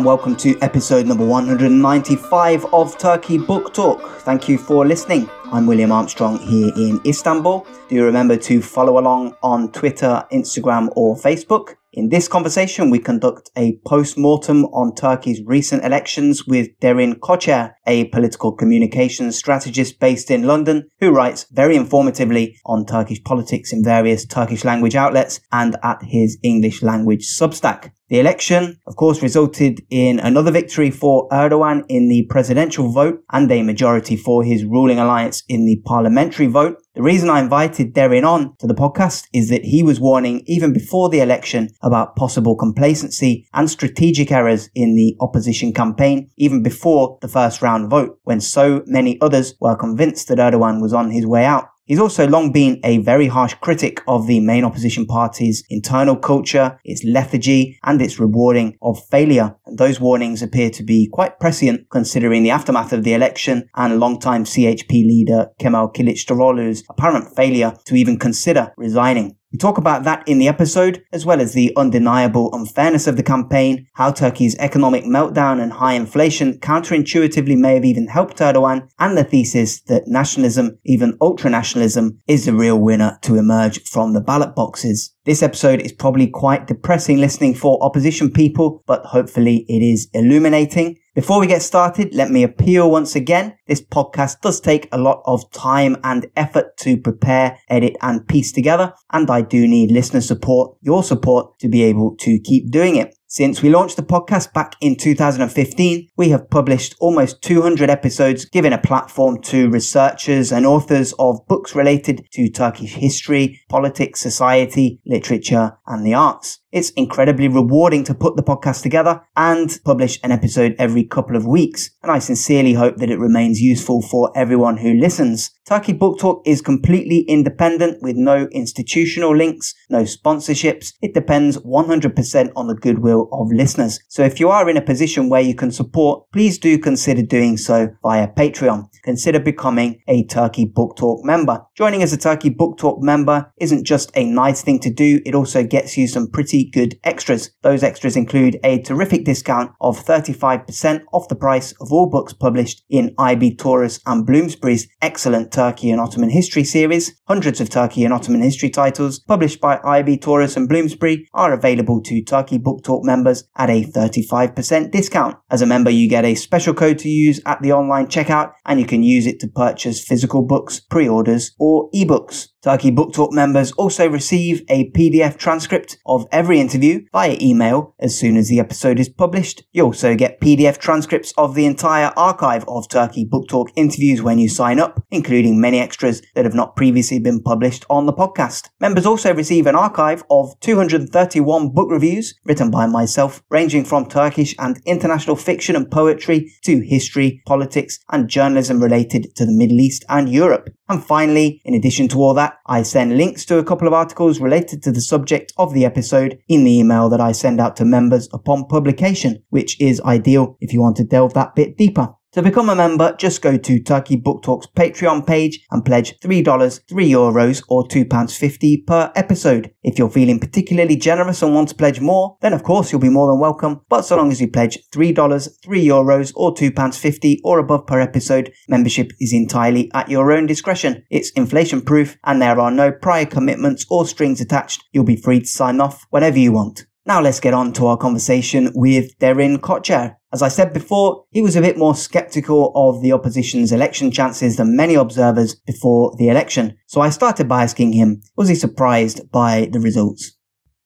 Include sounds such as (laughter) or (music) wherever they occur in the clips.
And welcome to episode number 195 of Turkey Book Talk. Thank you for listening. I'm William Armstrong here in Istanbul. Do remember to follow along on Twitter, Instagram, or Facebook. In this conversation, we conduct a post-mortem on Turkey's recent elections with Derin Koçer, a political communications strategist based in London, who writes very informatively on Turkish politics in various Turkish language outlets and at his English language Substack. The election, of course, resulted in another victory for Erdogan in the presidential vote and a majority for his ruling alliance in the parliamentary vote. The reason I invited Derin on to the podcast is that he was warning even before the election about possible complacency and strategic errors in the opposition campaign, even before the first round vote, when so many others were convinced that Erdogan was on his way out. He's also long been a very harsh critic of the main opposition party's internal culture, its lethargy, and its rewarding of failure. And those warnings appear to be quite prescient considering the aftermath of the election and longtime CHP leader Kemal Kılıçdaroğlu's apparent failure to even consider resigning. We talk about that in the episode, as well as the undeniable unfairness of the campaign, how Turkey's economic meltdown and high inflation counterintuitively may have even helped Erdogan, and the thesis that nationalism, even ultranationalism, is the real winner to emerge from the ballot boxes. This episode is probably quite depressing listening for opposition people, but hopefully it is illuminating. Before we get started, let me appeal once again. This podcast does take a lot of time and effort to prepare, edit and piece together. And I do need listener support, your support to be able to keep doing it. Since we launched the podcast back in 2015, we have published almost 200 episodes, giving a platform to researchers and authors of books related to Turkish history, politics, society, literature, and the arts. It's incredibly rewarding to put the podcast together and publish an episode every couple of weeks. And I sincerely hope that it remains useful for everyone who listens. Turkey Book Talk is completely independent with no institutional links, no sponsorships. It depends 100% on the goodwill of listeners. So if you are in a position where you can support, please do consider doing so via Patreon. Consider becoming a Turkey Book Talk member. Joining as a Turkey Book Talk member isn't just a nice thing to do, it also gets you some pretty good extras. Those extras include a terrific discount of 35% off the price of all books published in IB Tauris and Bloomsbury's excellent Turkey and Ottoman history series. Hundreds of Turkey and Ottoman history titles published by IB Tauris and Bloomsbury are available to Turkey Book Talk members at a 35% discount. As a member, you get a special code to use at the online checkout and you can use it to purchase physical books, pre-orders, or ebooks. Turkey Book Talk members also receive a PDF transcript of every interview via email as soon as the episode is published. You also get PDF transcripts of the entire archive of Turkey Book Talk interviews when you sign up, including many extras that have not previously been published on the podcast. Members also receive an archive of 231 book reviews written by myself, ranging from Turkish and international fiction and poetry to history, politics, and journalism related to the Middle East and Europe. And finally, in addition to all that, I send links to a couple of articles related to the subject of the episode in the email that I send out to members upon publication, which is ideal if you want to delve that bit deeper. To become a member, just go to Turkey Book Talk's Patreon page and pledge $3, 3 euros or £2.50 per episode. If you're feeling particularly generous and want to pledge more, then of course you'll be more than welcome, but so long as you pledge $3, 3 euros or £2.50 or above per episode, membership is entirely at your own discretion. It's inflation proof and there are no prior commitments or strings attached. You'll be free to sign off whenever you want. Now let's get on to our conversation with Derin Koçer. As I said before, he was a bit more skeptical of the opposition's election chances than many observers before the election. So I started by asking him, was he surprised by the results?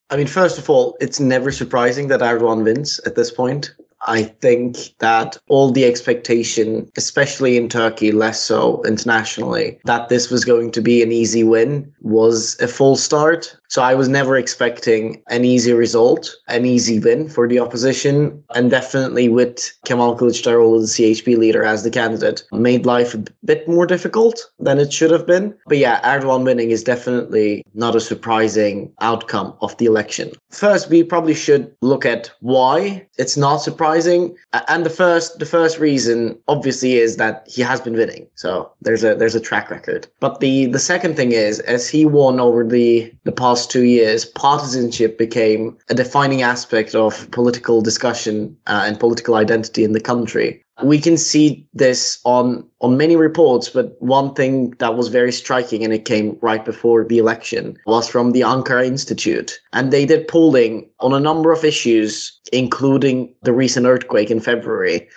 I mean, first of all, it's never surprising that Erdogan wins at this point. I think that all the expectation, especially in Turkey, less so internationally, that this was going to be an easy win was a false start. So I was never expecting an easy result, an easy win for the opposition, and definitely with Kemal Kılıçdaroğlu, the CHP leader, as the candidate, made life a bit more difficult than it should have been. But yeah, Erdogan winning is definitely not a surprising outcome of the election. First, we probably should look at why it's not surprising, and the first the first reason obviously is that he has been winning. So there's a there's a track record. But the the second thing is, as he won over the the past last two years, partisanship became a defining aspect of political discussion uh, and political identity in the country. We can see this on on many reports, but one thing that was very striking, and it came right before the election, was from the Ankara Institute, and they did polling on a number of issues, including the recent earthquake in February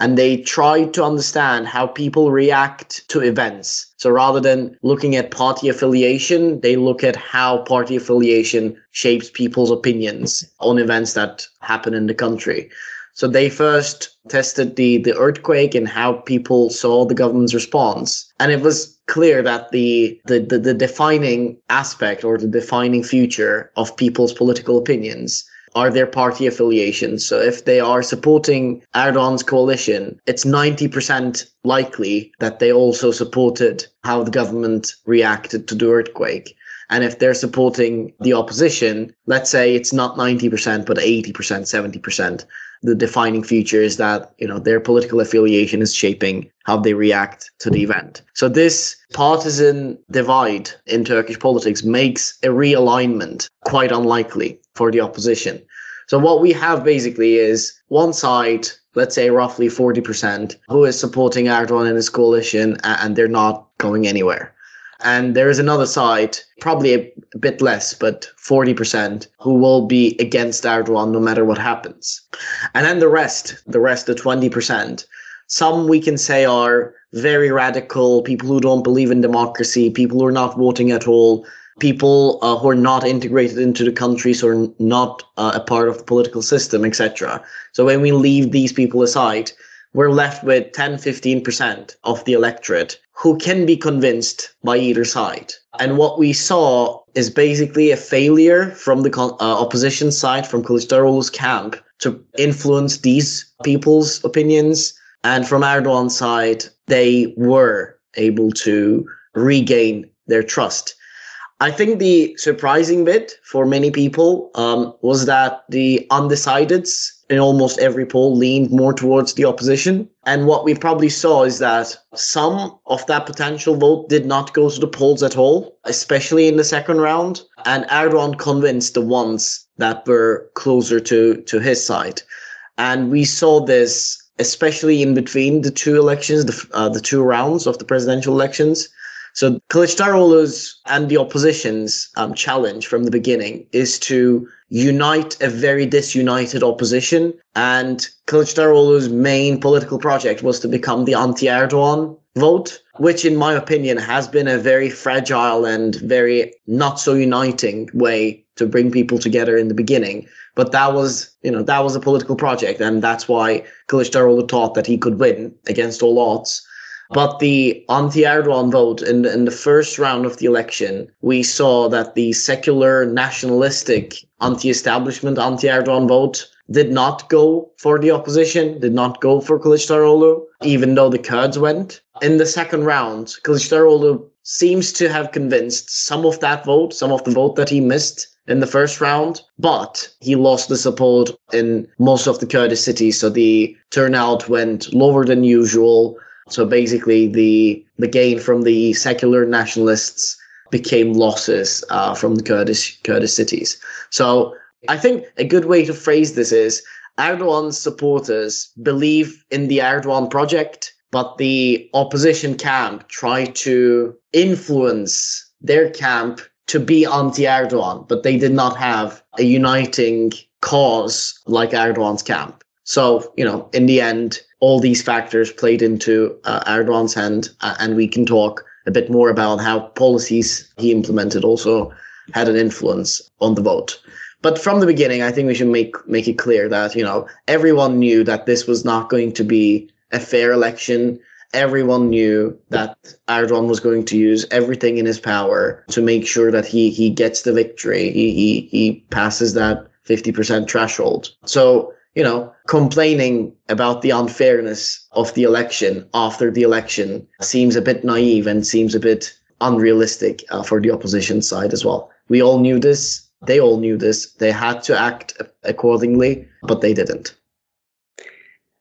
and they try to understand how people react to events. So rather than looking at party affiliation, they look at how party affiliation shapes people's opinions on events that happen in the country. So they first tested the, the earthquake and how people saw the government's response. And it was clear that the, the, the, the defining aspect or the defining future of people's political opinions are their party affiliations. So if they are supporting Erdogan's coalition, it's 90% likely that they also supported how the government reacted to the earthquake. And if they're supporting the opposition, let's say it's not 90%, but 80%, 70%, the defining feature is that, you know, their political affiliation is shaping how they react to the event. So this partisan divide in Turkish politics makes a realignment quite unlikely for the opposition. So what we have basically is one side, let's say roughly 40%, who is supporting Erdogan and his coalition and they're not going anywhere. And there is another side, probably a, a bit less, but 40%, who will be against Erdogan no matter what happens. And then the rest, the rest, the 20%, some we can say are very radical, people who don't believe in democracy, people who are not voting at all, people uh, who are not integrated into the countries or not uh, a part of the political system, etc. So when we leave these people aside, we're left with 10, 15% of the electorate who can be convinced by either side. And what we saw is basically a failure from the uh, opposition side, from Kılıçdaroğlu's camp, to influence these people's opinions. And from Erdogan's side, they were able to regain their trust. I think the surprising bit for many people um, was that the undecideds in almost every poll leaned more towards the opposition. And what we probably saw is that some of that potential vote did not go to the polls at all, especially in the second round. And Erdogan convinced the ones that were closer to, to his side. And we saw this especially in between the two elections, the, uh, the two rounds of the presidential elections. So Kılıçdaroğlu's and the opposition's um, challenge from the beginning is to unite a very disunited opposition. And Kılıçdaroğlu's main political project was to become the anti-Erdogan vote, which in my opinion has been a very fragile and very not so uniting way to bring people together in the beginning. But that was, you know, that was a political project. And that's why Kılıçdaroğlu thought that he could win against all odds. But the anti-Erdogan vote in the, in the first round of the election, we saw that the secular, nationalistic, anti-establishment, anti-Erdogan vote did not go for the opposition, did not go for Kılıçdaroğlu, even though the Kurds went. In the second round, Kılıçdaroğlu seems to have convinced some of that vote, some of the vote that he missed in the first round, but he lost the support in most of the Kurdish cities. So the turnout went lower than usual. So basically, the the gain from the secular nationalists became losses uh, from the Kurdish Kurdish cities. So I think a good way to phrase this is Erdogan's supporters believe in the Erdogan project, but the opposition camp try to influence their camp to be anti-Erdogan, but they did not have a uniting cause like Erdogan's camp. So, you know, in the end, all these factors played into uh, Erdogan's hand, uh, and we can talk a bit more about how policies he implemented also had an influence on the vote. But from the beginning, I think we should make make it clear that you know everyone knew that this was not going to be a fair election. Everyone knew that Erdogan was going to use everything in his power to make sure that he he gets the victory. He he he passes that fifty percent threshold. So you know, complaining about the unfairness of the election after the election seems a bit naive and seems a bit unrealistic uh, for the opposition side as well. We all knew this. They all knew this. They had to act accordingly, but they didn't.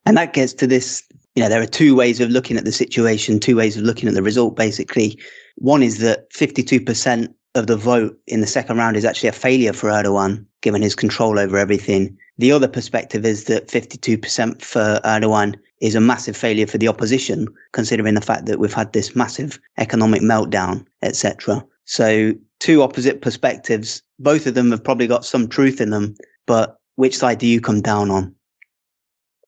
And that gets to this you know, there are two ways of looking at the situation, two ways of looking at the result, basically. One is that 52% of the vote in the second round is actually a failure for Erdogan, given his control over everything. The other perspective is that 52% for Erdogan is a massive failure for the opposition, considering the fact that we've had this massive economic meltdown, etc. So, two opposite perspectives. Both of them have probably got some truth in them, but which side do you come down on?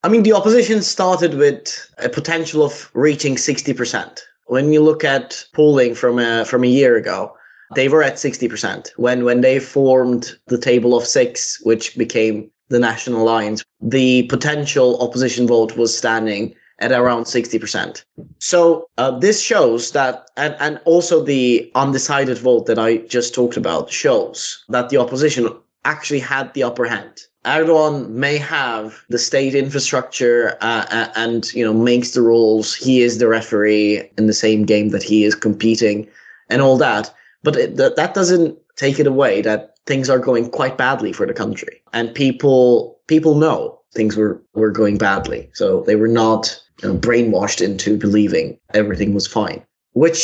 I mean, the opposition started with a potential of reaching 60%. When you look at polling from a, from a year ago, they were at 60%. When, when they formed the table of six, which became the National Alliance, the potential opposition vote was standing at around 60%. So uh, this shows that, and, and also the undecided vote that I just talked about shows that the opposition actually had the upper hand. Erdogan may have the state infrastructure uh, and you know makes the rules. He is the referee in the same game that he is competing, and all that. But it, that that doesn't take it away that things are going quite badly for the country, and people people know things were were going badly, so they were not you know, brainwashed into believing everything was fine, which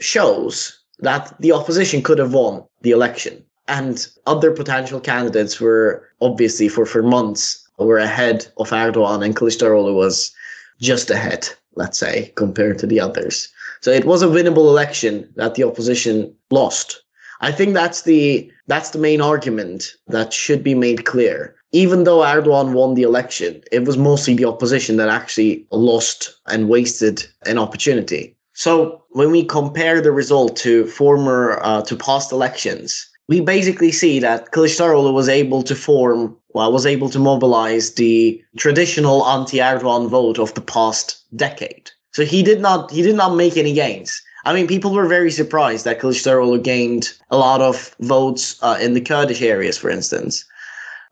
shows that the opposition could have won the election and other potential candidates were obviously for, for months were ahead of Erdogan and Kılıçdaroğlu was just ahead, let's say, compared to the others. So it was a winnable election that the opposition lost. I think that's the that's the main argument that should be made clear. Even though Erdogan won the election, it was mostly the opposition that actually lost and wasted an opportunity. So when we compare the result to former uh, to past elections, we basically see that Kılıçdaroğlu was able to form, well, was able to mobilize the traditional anti-Erdogan vote of the past decade. So he did not, he did not make any gains. I mean, people were very surprised that Kılıçdaroğlu gained a lot of votes uh, in the Kurdish areas, for instance.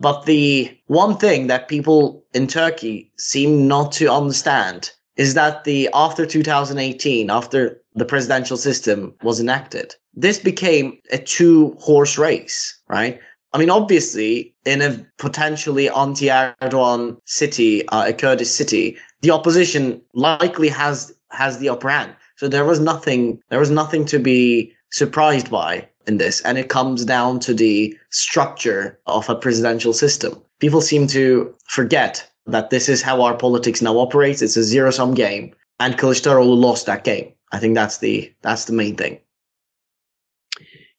But the one thing that people in Turkey seem not to understand is that the after 2018, after the presidential system was enacted, this became a two horse race, right? I mean, obviously, in a potentially anti Erdogan city, uh, a Kurdish city, the opposition likely has has the upper hand. So there was nothing there was nothing to be surprised by in this, and it comes down to the structure of a presidential system. People seem to forget that this is how our politics now operates. It's a zero sum game, and Kılıçdaroğlu lost that game. I think that's the that's the main thing.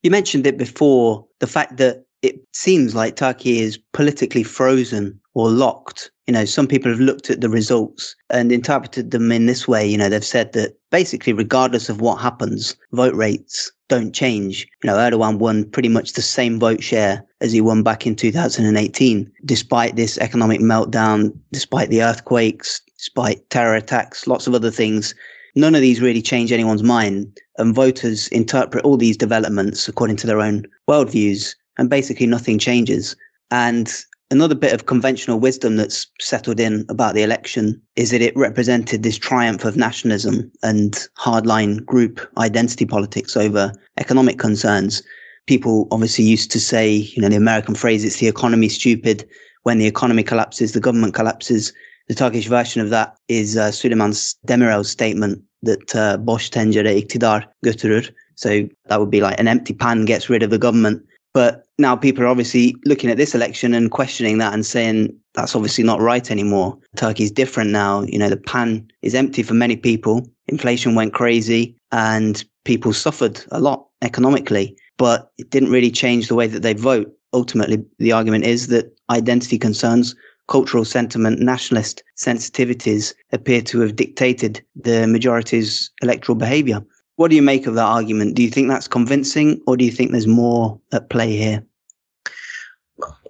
You mentioned it before the fact that it seems like Turkey is politically frozen or locked. You know, some people have looked at the results and interpreted them in this way. You know, they've said that basically, regardless of what happens, vote rates don't change. You know, Erdogan won pretty much the same vote share as he won back in 2018, despite this economic meltdown, despite the earthquakes, despite terror attacks, lots of other things none of these really change anyone's mind, and voters interpret all these developments according to their own worldviews, and basically nothing changes. And another bit of conventional wisdom that's settled in about the election is that it represented this triumph of nationalism and hardline group identity politics over economic concerns. People obviously used to say, you know, the American phrase, it's the economy stupid. When the economy collapses, the government collapses. The Turkish version of that is uh, Süleyman Demirel's statement that uh, boş tencere iktidar götürür. So that would be like an empty pan gets rid of the government. But now people are obviously looking at this election and questioning that and saying that's obviously not right anymore. Turkey's different now. You know, the pan is empty for many people. Inflation went crazy and people suffered a lot economically, but it didn't really change the way that they vote. Ultimately, the argument is that identity concerns cultural sentiment, nationalist sensitivities appear to have dictated the majority's electoral behaviour. What do you make of that argument? Do you think that's convincing, or do you think there's more at play here?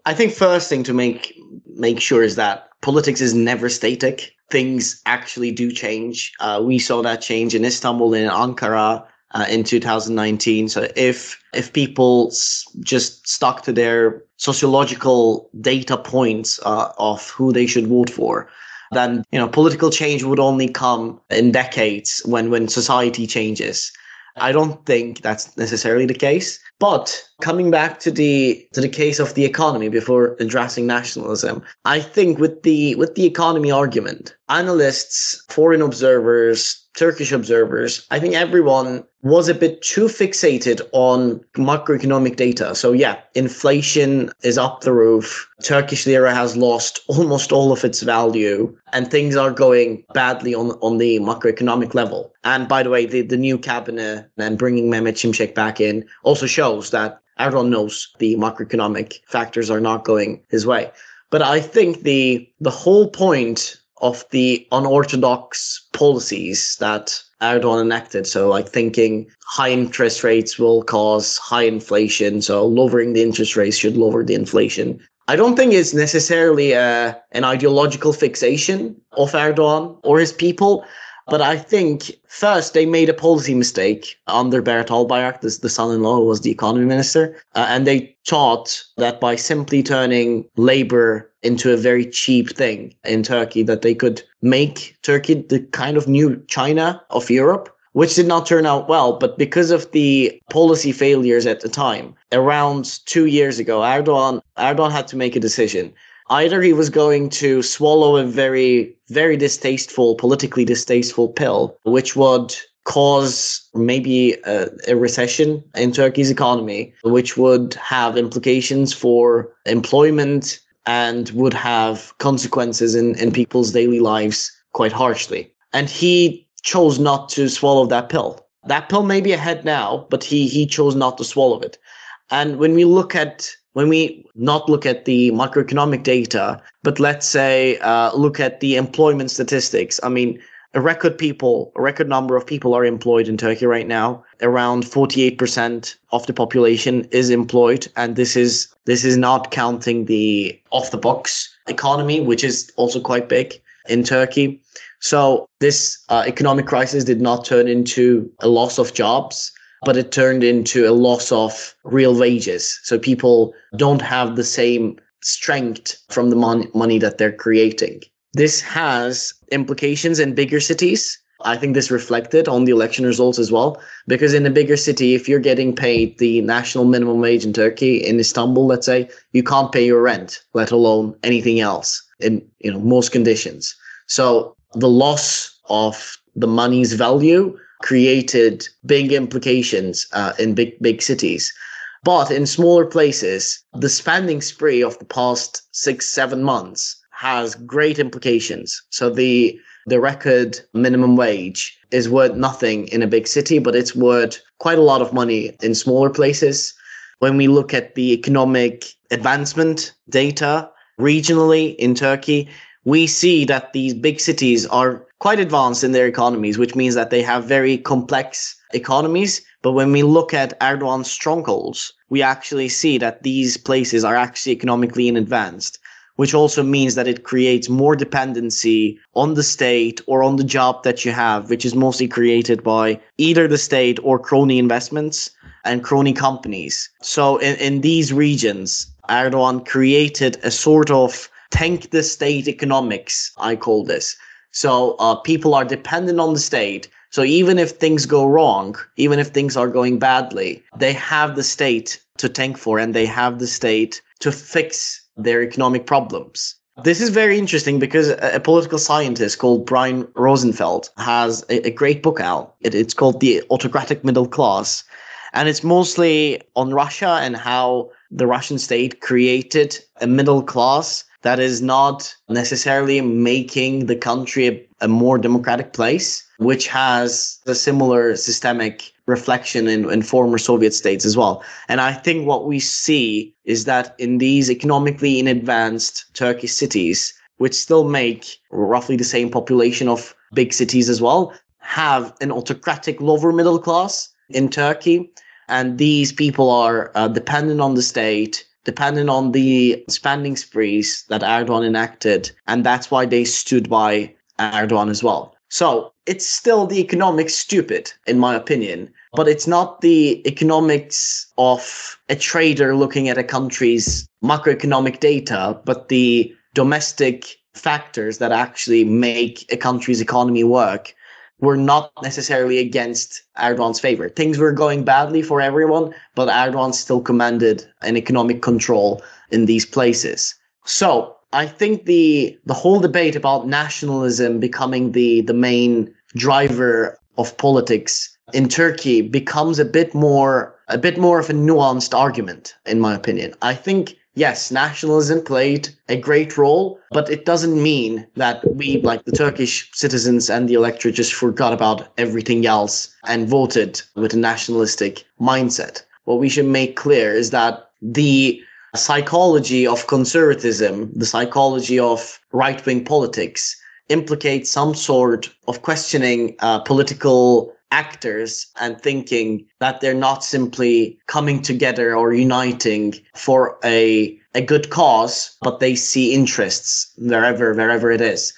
I think first thing to make make sure is that politics is never static. Things actually do change. Uh, we saw that change in Istanbul in Ankara uh, in 2019. So if if people s- just stuck to their sociological data points uh, of who they should vote for, then you know political change would only come in decades when when society changes. I don't think that's necessarily the case. But coming back to the to the case of the economy before addressing nationalism, I think with the with the economy argument, analysts, foreign observers, Turkish observers, I think everyone was a bit too fixated on macroeconomic data. So yeah, inflation is up the roof. Turkish lira has lost almost all of its value and things are going badly on, on the macroeconomic level. And by the way, the, the new cabinet and bringing Mehmet Şimşek back in also shows that Erdogan knows the macroeconomic factors are not going his way. But I think the the whole point of the unorthodox policies that Erdogan enacted. So, like thinking high interest rates will cause high inflation. So, lowering the interest rates should lower the inflation. I don't think it's necessarily a, uh, an ideological fixation of Erdogan or his people. But I think first they made a policy mistake under Berat Albayrak, the, the son-in-law who was the economy minister, uh, and they thought that by simply turning labor into a very cheap thing in Turkey, that they could make Turkey the kind of new China of Europe which did not turn out well. But because of the policy failures at the time, around two years ago, Erdogan Erdogan had to make a decision. Either he was going to swallow a very, very distasteful, politically distasteful pill, which would cause maybe a, a, recession in Turkey's economy, which would have implications for employment and would have consequences in, in people's daily lives quite harshly. And he chose not to swallow that pill. That pill may be ahead now, but he, he chose not to swallow it. And when we look at when we not look at the macroeconomic data, but let's say uh, look at the employment statistics. I mean, a record people, a record number of people are employed in Turkey right now. Around 48% of the population is employed, and this is this is not counting the off the box economy, which is also quite big in Turkey. So this uh, economic crisis did not turn into a loss of jobs but it turned into a loss of real wages. So people don't have the same strength from the mon- money that they're creating. This has implications in bigger cities. I think this reflected on the election results as well, because in a bigger city, if you're getting paid the national minimum wage in Turkey, in Istanbul, let's say, you can't pay your rent, let alone anything else in you know most conditions. So the loss of the money's value created big implications uh, in big big cities. But in smaller places, the spending spree of the past six seven months has great implications. So the the record minimum wage is worth nothing in a big city, but it's worth quite a lot of money in smaller places. When we look at the economic advancement data regionally in Turkey, we see that these big cities are quite advanced in their economies, which means that they have very complex economies. But when we look at Erdogan's strongholds, we actually see that these places are actually economically in advanced, which also means that it creates more dependency on the state or on the job that you have, which is mostly created by either the state or crony investments and crony companies. So in, in these regions, Erdogan created a sort of tank the state economics, I call this. So uh, people are dependent on the state. So even if things go wrong, even if things are going badly, they have the state to tank for and they have the state to fix their economic problems. This is very interesting because a, political scientist called Bryn Rosenfeld has a, a great book out. It, it's called The Autocratic Middle Class. And it's mostly on Russia and how the Russian state created a middle class that is not necessarily making the country a, a, more democratic place, which has a similar systemic reflection in, in former Soviet states as well. And I think what we see is that in these economically in advanced Turkish cities, which still make roughly the same population of big cities as well, have an autocratic lower middle class in Turkey. And these people are uh, dependent on the state depending on the spending sprees that Erdogan enacted. And that's why they stood by Erdogan as well. So it's still the economics stupid, in my opinion, but it's not the economics of a trader looking at a country's macroeconomic data, but the domestic factors that actually make a country's economy work were not necessarily against Erdogan's favor. Things were going badly for everyone, but Erdogan still commanded an economic control in these places. So I think the the whole debate about nationalism becoming the the main driver of politics in Turkey becomes a bit more a bit more of a nuanced argument, in my opinion. I think yes, nationalism played a great role, but it doesn't mean that we, like the Turkish citizens and the electorate, just forgot about everything else and voted with a nationalistic mindset. What we should make clear is that the psychology of conservatism, the psychology of right wing politics, implicates some sort of questioning uh, political actors and thinking that they're not simply coming together or uniting for a a good cause, but they see interests wherever wherever it is.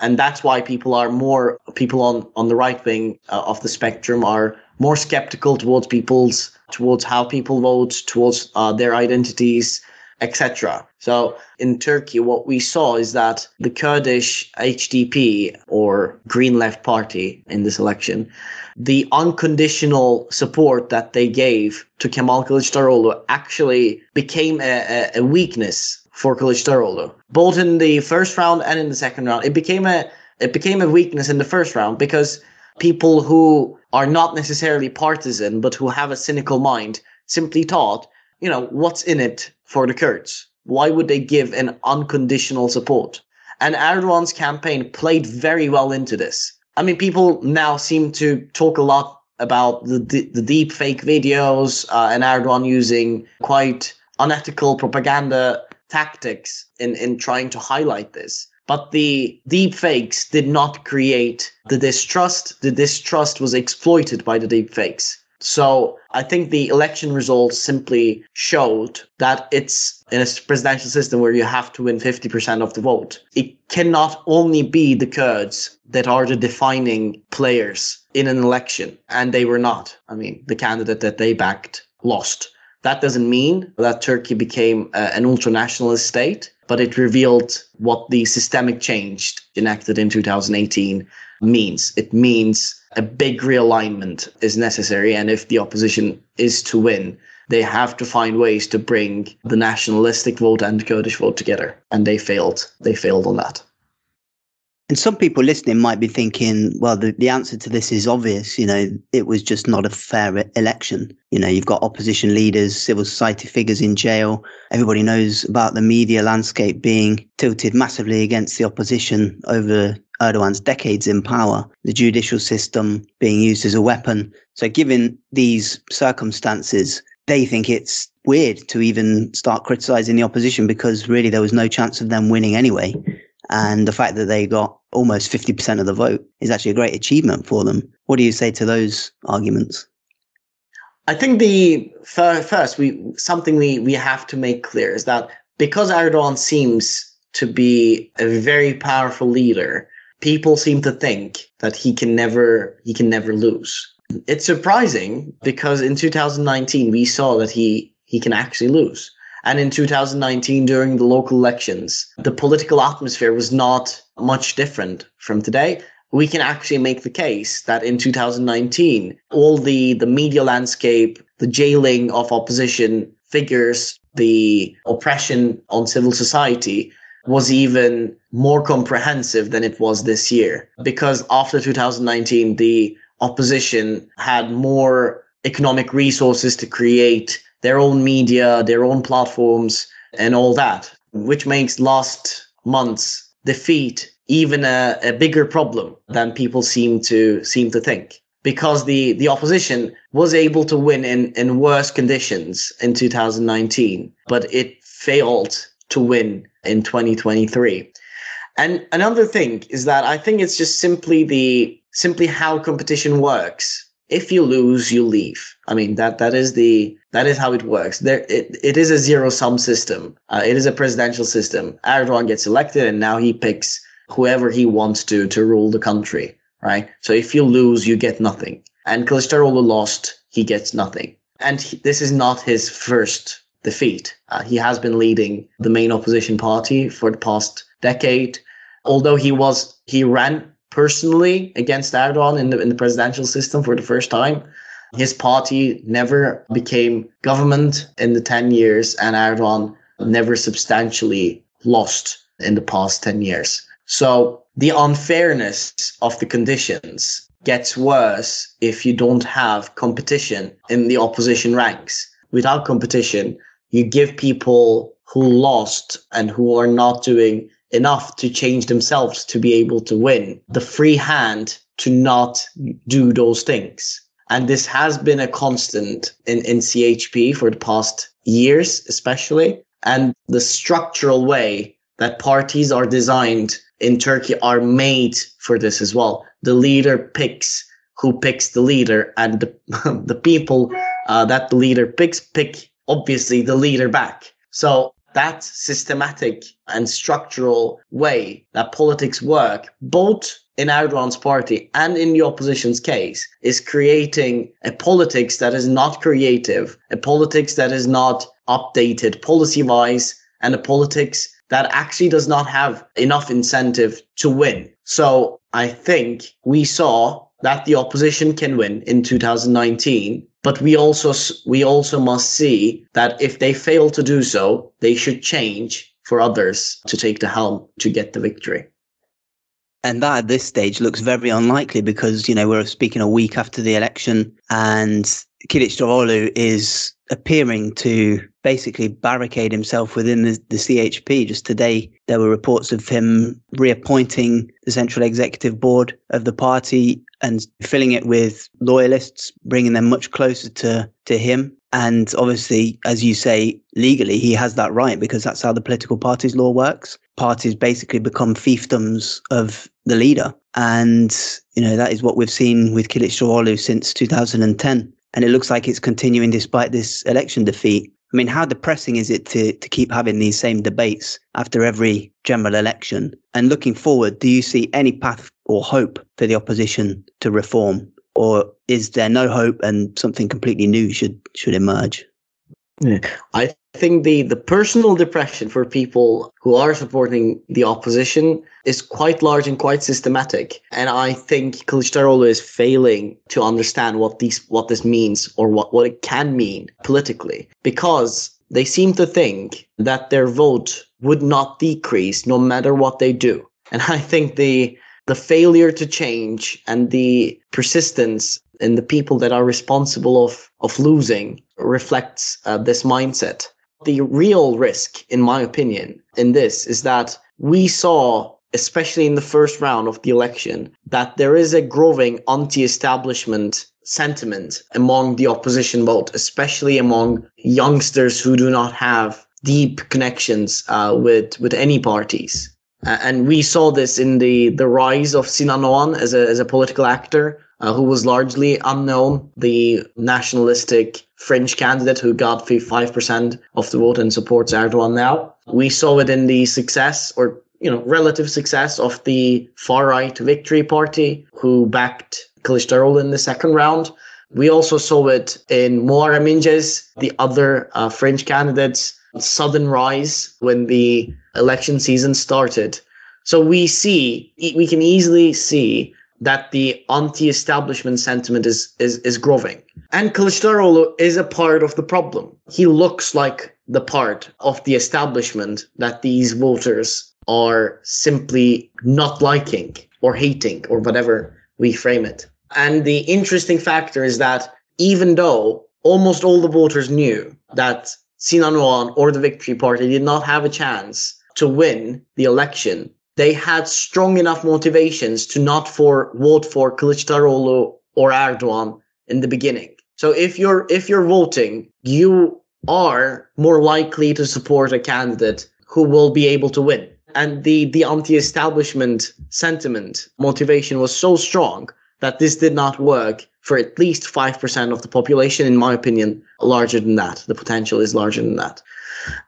And that's why people are more people on on the right wing uh, of the spectrum are more skeptical towards people's towards how people vote, towards uh, their identities, etc. So in Turkey, what we saw is that the Kurdish HDP or Green Left Party in this election, the unconditional support that they gave to Kemal Kılıçdaroğlu actually became a, a, a weakness for Kılıçdaroğlu, both in the first round and in the second round. It became a it became a weakness in the first round because people who are not necessarily partisan but who have a cynical mind simply thought, you know, what's in it for the Kurds? Why would they give an unconditional support? And Erdogan's campaign played very well into this. I mean, people now seem to talk a lot about the the deep fake videos uh, and Erdogan using quite unethical propaganda tactics in in trying to highlight this. But the deep fakes did not create the distrust. The distrust was exploited by the deep fakes. So I think the election results simply showed that it's in a presidential system where you have to win 50% of the vote. It cannot only be the Kurds that are the defining players in an election. And they were not. I mean, the candidate that they backed lost. That doesn't mean that Turkey became uh, an ultra-nationalist state, but it revealed what the systemic change enacted in 2018 means. It means a big realignment is necessary. And if the opposition is to win, they have to find ways to bring the nationalistic vote and the Kurdish vote together. And they failed. They failed on that. And some people listening might be thinking, well, the, the answer to this is obvious. You know, it was just not a fair election. You know, you've got opposition leaders, civil society figures in jail. Everybody knows about the media landscape being tilted massively against the opposition over Erdogan's decades in power, the judicial system being used as a weapon. So, given these circumstances, they think it's weird to even start criticizing the opposition because really there was no chance of them winning anyway. And the fact that they got almost 50% of the vote is actually a great achievement for them. What do you say to those arguments? I think the first we something we, we have to make clear is that because Erdogan seems to be a very powerful leader, people seem to think that he can never he can never lose. It's surprising because in 2019 we saw that he he can actually lose. And in 2019 during the local elections, the political atmosphere was not much different from today. We can actually make the case that in 2019 all the the media landscape, the jailing of opposition figures, the oppression on civil society was even more comprehensive than it was this year. Because after 2019, the opposition had more economic resources to create their own media, their own platforms, and all that, which makes last month's defeat even a, a bigger problem than people seem to seem to think. Because the, the opposition was able to win in, in worse conditions in 2019, but it failed to win in 2023. And another thing is that I think it's just simply the simply how competition works. If you lose, you leave. I mean that that is the that is how it works. There it, it is a zero sum system. Uh, it is a presidential system. Erdogan gets elected and now he picks whoever he wants to to rule the country, right? So if you lose, you get nothing. And Kılıçdaroğlu lost, he gets nothing. And he, this is not his first defeat. Uh, he has been leading the main opposition party for the past decade. Although he was, he ran personally against Erdogan in the in the presidential system for the first time. His party never became government in the 10 years, and Erdogan never substantially lost in the past 10 years. So the unfairness of the conditions gets worse if you don't have competition in the opposition ranks. Without competition, you give people who lost and who are not doing enough to change themselves to be able to win the free hand to not do those things. And this has been a constant in, in CHP for the past years, especially. And the structural way that parties are designed in Turkey are made for this as well. The leader picks who picks the leader, and the, (laughs) the people uh, that the leader picks pick obviously the leader back. So that systematic and structural way that politics work, both in Erdogan's party and in the opposition's case, is creating a politics that is not creative, a politics that is not updated policy wise, and a politics that actually does not have enough incentive to win. So I think we saw that the opposition can win in 2019 but we also we also must see that if they fail to do so they should change for others to take the helm to get the victory and that at this stage looks very unlikely because you know we're speaking a week after the election and Kılıçdaroğlu is appearing to basically barricade himself within the, the, CHP. Just today, there were reports of him reappointing the central executive board of the party and filling it with loyalists, bringing them much closer to, to him. And obviously, as you say, legally, he has that right because that's how the political parties law works. Parties basically become fiefdoms of the leader. And, you know, that is what we've seen with Kılıçdaroğlu since 2010 and it looks like it's continuing despite this election defeat. I mean, how depressing is it to, to keep having these same debates after every general election? And looking forward, do you see any path or hope for the opposition to reform? Or is there no hope and something completely new should should emerge? Yeah. I think the, the personal depression for people who are supporting the opposition is quite large and quite systematic. And I think Kılıçdaroğlu is failing to understand what these what this means or what, what it can mean politically because they seem to think that their vote would not decrease no matter what they do. And I think the the failure to change and the persistence in the people that are responsible of of losing reflects uh, this mindset. The real risk, in my opinion, in this is that we saw, especially in the first round of the election, that there is a growing anti-establishment sentiment among the opposition vote, especially among youngsters who do not have deep connections uh, with with any parties. And we saw this in the the rise of Sinan as a as a political actor uh, who was largely unknown, the nationalistic French candidate who got 5% of the vote and supports Erdogan now. We saw it in the success or you know relative success of the far right Victory Party, who backed Kılıçdaroğlu in the second round. We also saw it in Muharrem İnce's, the other uh, French candidate's sudden rise when the election season started. So we see, we can easily see that the anti-establishment sentiment is is is growing. And Kılıçdaroğlu is a part of the problem. He looks like the part of the establishment that these voters are simply not liking or hating or whatever we frame it. And the interesting factor is that even though almost all the voters knew that Sinan Oğan or the Victory Party did not have a chance to win the election they had strong enough motivations to not for vote for Kılıçdaroğlu or Erdogan in the beginning. So if you're if you're voting, you are more likely to support a candidate who will be able to win. And the the anti-establishment sentiment motivation was so strong that this did not work for at least 5% of the population in my opinion larger than that the potential is larger than that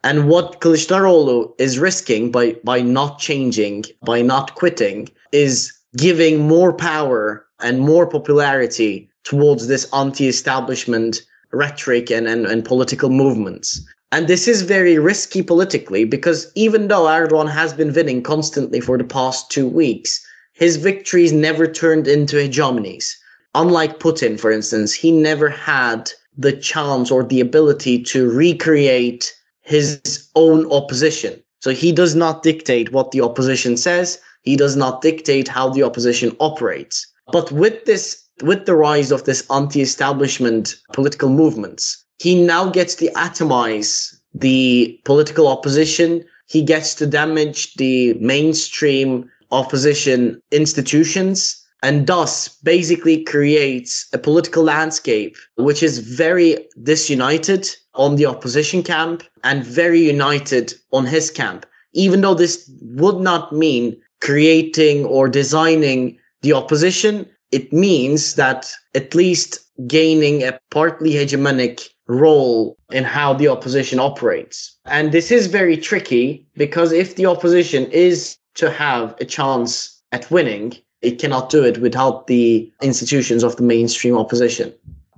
and what Kılıçdaroğlu is risking by, by not changing, by not quitting, is giving more power and more popularity towards this anti-establishment rhetoric and, and, and political movements. And this is very risky politically because even though Erdogan has been winning constantly for the past two weeks, his victories never turned into hegemonies. Unlike Putin, for instance, he never had the chance or the ability to recreate his own opposition. So he does not dictate what the opposition says. He does not dictate how the opposition operates. But with this, with the rise of this anti-establishment political movements, he now gets to atomize the political opposition. He gets to damage the mainstream opposition institutions and thus basically creates a political landscape which is very disunited on the opposition camp and very united on his camp. Even though this would not mean creating or designing the opposition, it means that at least gaining a partly hegemonic role in how the opposition operates. And this is very tricky because if the opposition is to have a chance at winning, it cannot do it without the institutions of the mainstream opposition.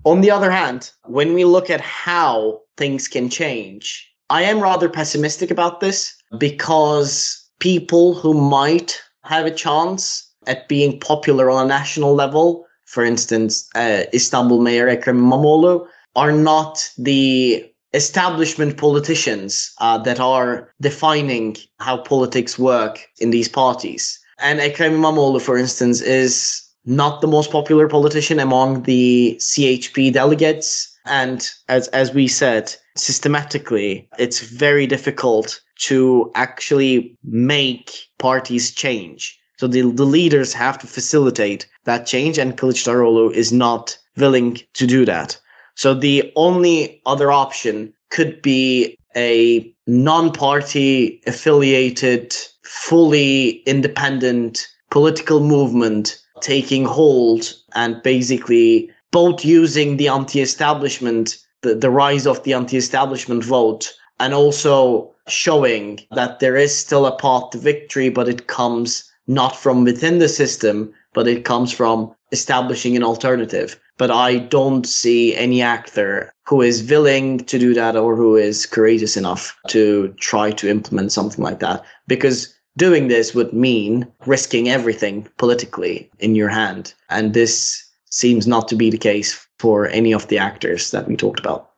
On the other hand, when we look at how things can change, I am rather pessimistic about this because people who might have a chance at being popular on a national level, for instance, uh, Istanbul Mayor Ekrem İmamoğlu, are not the establishment politicians uh, that are defining how politics work in these parties. And Ekrem İmamoğlu, for instance, is not the most popular politician among the CHP delegates. And as, as we said, systematically, it's very difficult to actually make parties change. So the, the leaders have to facilitate that change, and Kılıçdaroğlu is not willing to do that. So the only other option could be a non-party affiliated, fully independent political movement taking hold and basically both using the anti-establishment, the, the rise of the anti-establishment vote, and also showing that there is still a path to victory, but it comes not from within the system, but it comes from establishing an alternative. But I don't see any actor who is willing to do that or who is courageous enough to try to implement something like that. Because doing this would mean risking everything politically in your hand. And this seems not to be the case for any of the actors that we talked about.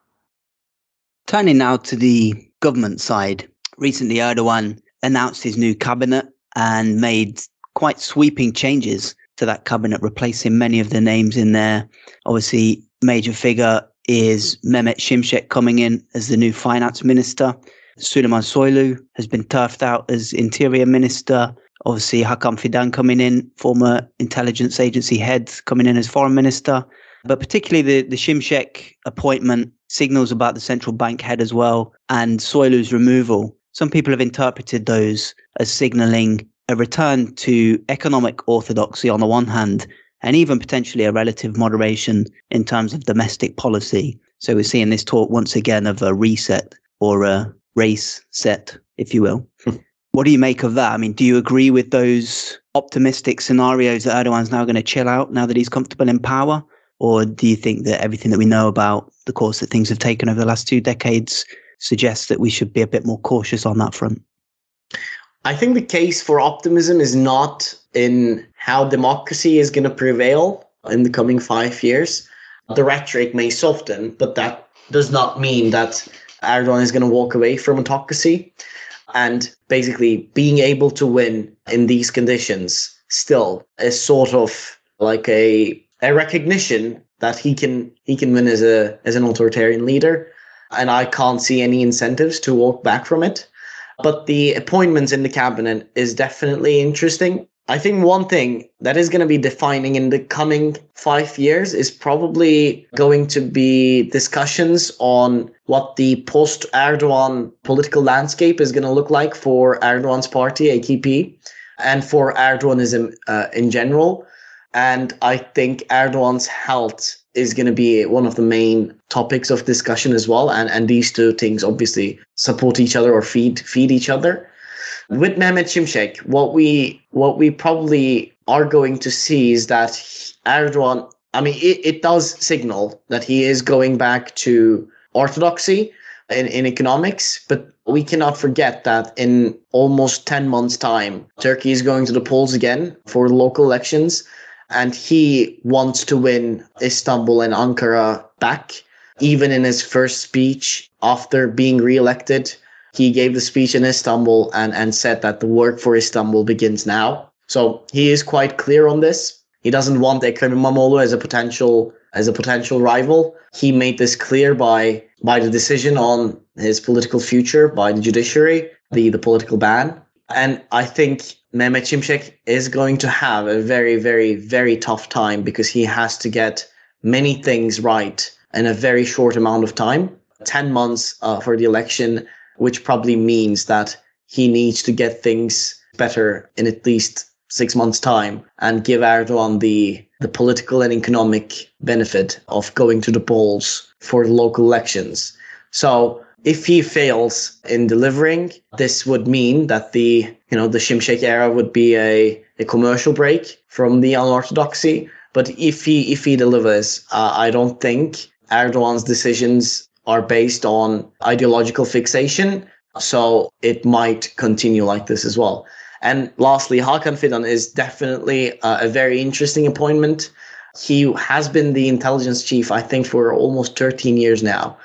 Turning now to the government side, recently Erdogan announced his new cabinet and made quite sweeping changes to that cabinet, replacing many of the names in there. Obviously, major figure is Mehmet Şimşek coming in as the new finance minister. Süleyman Soylu has been turfed out as interior minister. Obviously, Hakan Fidan coming in, former intelligence agency head, coming in as foreign minister. But particularly the, the Şimşek appointment signals about the central bank head as well and Soylu's removal. Some people have interpreted those as signaling a return to economic orthodoxy on the one hand, and even potentially a relative moderation in terms of domestic policy. So we're seeing this talk once again of a reset or a race set, if you will. Hmm. what do you make of that? I mean, do you agree with those optimistic scenarios that Erdogan's now going to chill out now that he's comfortable in power? Or do you think that everything that we know about the course that things have taken over the last two decades suggests that we should be a bit more cautious on that front? I think the case for optimism is not in how democracy is going to prevail in the coming five years. The rhetoric may soften, but that does not mean that Erdogan is going to walk away from autocracy. And basically, being able to win in these conditions still is sort of like a a recognition that he can he can win as a as an authoritarian leader, and I can't see any incentives to walk back from it. But the appointments in the cabinet is definitely interesting. I think one thing that is going to be defining in the coming five years is probably going to be discussions on what the post Erdogan political landscape is going to look like for Erdogan's party, AKP, and for Erdoganism uh, in general. And I think Erdogan's health is going to be one of the main topics of discussion as well. And, and these two things obviously support each other or feed, feed each other. With Mehmet Şimşek, what we, what we probably are going to see is that Erdogan, I mean, it, it does signal that he is going back to orthodoxy in, in economics, but we cannot forget that in almost 10 months' time, Turkey is going to the polls again for local elections. And he wants to win Istanbul and Ankara back. Even in his first speech after being re-elected, he gave the speech in Istanbul and, and said that the work for Istanbul begins now. So he is quite clear on this. He doesn't want Ekrem İmamoğlu as a potential as a potential rival. He made this clear by by the decision on his political future by the judiciary, the, the political ban. And I think Mehmet Şimşek is going to have a very, very, very tough time because he has to get many things right in a very short amount of time 10 months uh, for the election, which probably means that he needs to get things better in at least six months' time and give Erdogan the, the political and economic benefit of going to the polls for local elections. So if he fails in delivering, this would mean that the you know the Şimşek era would be a, a commercial break from the unorthodoxy. But if he if he delivers, uh, I don't think Erdogan's decisions are based on ideological fixation. So it might continue like this as well. And lastly, Hakan Fidan is definitely uh, a very interesting appointment. He has been the intelligence chief, I think, for almost 13 years now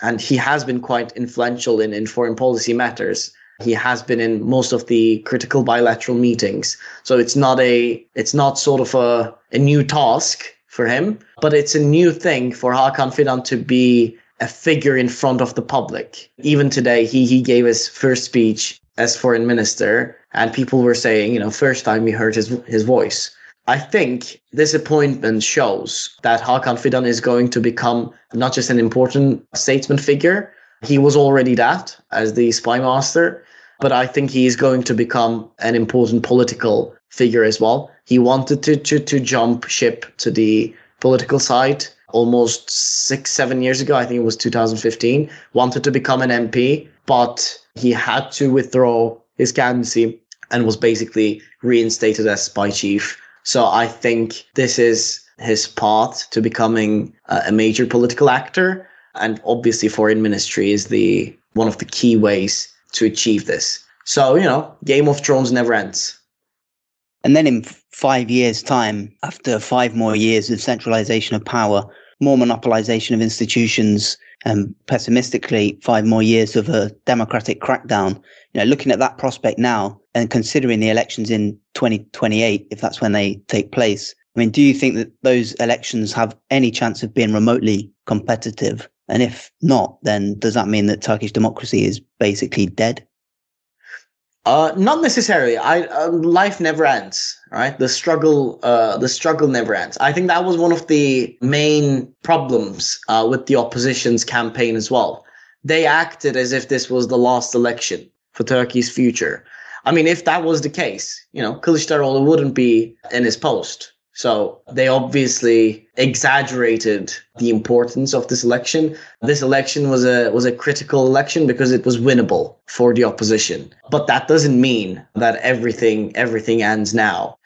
and he has been quite influential in, in foreign policy matters. He has been in most of the critical bilateral meetings. So it's not a it's not sort of a, a new task for him, but it's a new thing for Hakan Fidan to be a figure in front of the public. Even today, he he gave his first speech as foreign minister, and people were saying, you know, first time we heard his his voice. I think this appointment shows that Hakan Fidan is going to become not just an important statesman figure. He was already that as the spy master, but I think he is going to become an important political figure as well. He wanted to, to, to jump ship to the political side almost six, seven years ago. I think it was 2015, wanted to become an MP, but he had to withdraw his candidacy and was basically reinstated as spy chief so I think this is his path to becoming a major political actor. And obviously foreign ministry is the one of the key ways to achieve this. So, you know, Game of Thrones never ends. And then in five years' time, after five more years of centralization of power, more monopolization of institutions, and pessimistically, five more years of a democratic crackdown, you know, looking at that prospect now, and considering the elections in 2028, if that's when they take place, I mean, do you think that those elections have any chance of being remotely competitive? And if not, then does that mean that Turkish democracy is basically dead? Uh, not necessarily. I uh, life never ends, right? The struggle, uh, the struggle never ends. I think that was one of the main problems uh, with the opposition's campaign as well. They acted as if this was the last election for Turkey's future. I mean, if that was the case, you know, Kılıçdaroğlu wouldn't be in his post. So they obviously exaggerated the importance of this election. This election was a was a critical election because it was winnable for the opposition. But that doesn't mean that everything everything ends now.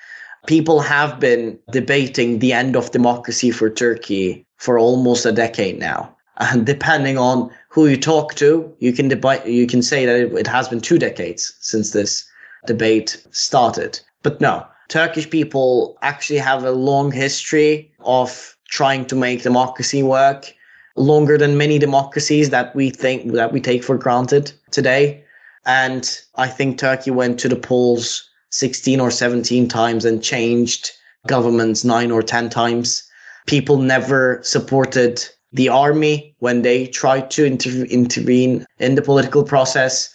People have been debating the end of democracy for Turkey for almost a decade now. And depending on who you talk to, you can debate, you can say that it, it has been two decades since this debate started. But no, Turkish people actually have a long history of trying to make democracy work, longer than many democracies that we think that we take for granted today. And I think Turkey went to the polls 16 or 17 times and changed governments nine or 10 times. People never supported the army when they tried to inter- intervene in the political process.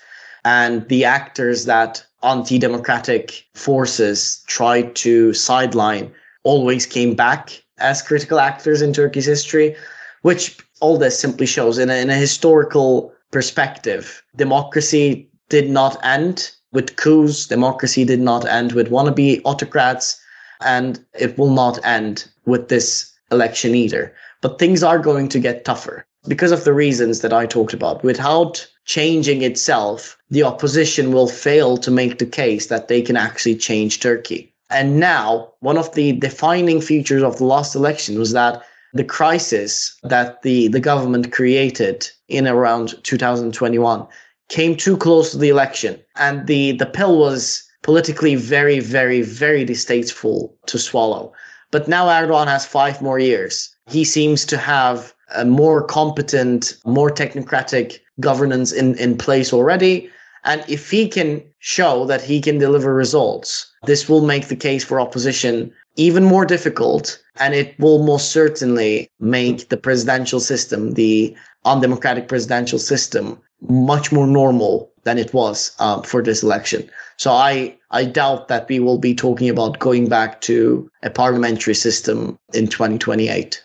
And the actors that anti-democratic forces tried to sideline always came back as critical actors in Turkey's history, which all this simply shows in a, in a historical perspective. Democracy did not end with coups. Democracy did not end with wannabe autocrats. And it will not end with this election either. But things are going to get tougher because of the reasons that I talked about. Without changing itself, the opposition will fail to make the case that they can actually change Turkey. And now, one of the defining features of the last election was that the crisis that the, the government created in around 2021 came too close to the election. And the, the pill was politically very, very, very distasteful to swallow. But now Erdogan has five more years. He seems to have a more competent, more technocratic governance in, in place already. And if he can show that he can deliver results, this will make the case for opposition even more difficult. And it will most certainly make the presidential system, the undemocratic presidential system, much more normal than it was um, for this election. So I, I doubt that we will be talking about going back to a parliamentary system in 2028.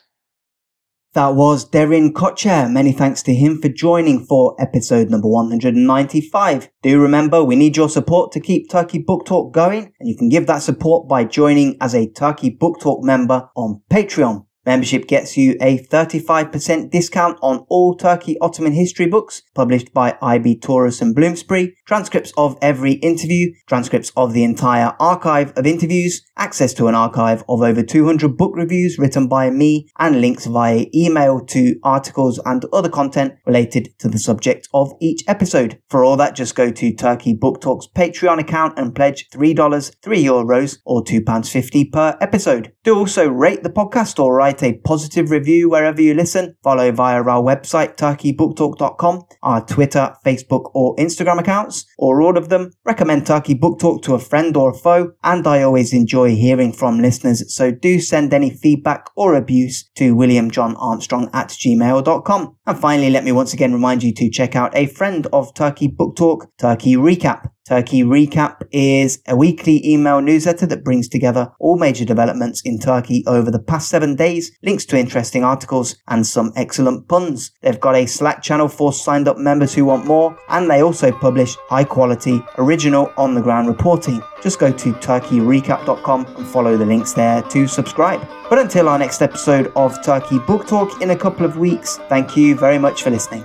That was Derin Koçer. Many thanks to him for joining for episode number 195. Do remember, we need your support to keep Turkey Book Talk going, and you can give that support by joining as a Turkey Book Talk member on Patreon. Membership gets you a 35% discount on all Turkey Ottoman history books published by IB Tauris and Bloomsbury, transcripts of every interview, transcripts of the entire archive of interviews, access to an archive of over 200 book reviews written by me, and links via email to articles and other content related to the subject of each episode. For all that, just go to Turkey Book Talk's Patreon account and pledge $3, 3 euros, or £2.50 per episode. Do also rate the podcast or write write a positive review wherever you listen. Follow via our website, turkeybooktalk.com, our Twitter, Facebook, or Instagram accounts, or all of them. Recommend Turkey Book Talk to a friend or a foe, and I always enjoy hearing from listeners, so do send any feedback or abuse to williamjohnarmstrong at gmail.com. And finally, let me once again remind you to check out a friend of Turkey Book Talk, Turkey Recap. Turkey Recap is a weekly email newsletter that brings together all major developments in Turkey over the past seven days, links to interesting articles, and some excellent puns. They've got a Slack channel for signed up members who want more, and they also publish high quality, original on the ground reporting. Just go to turkeyrecap.com and follow the links there to subscribe. But until our next episode of Turkey Book Talk in a couple of weeks, thank you very much for listening.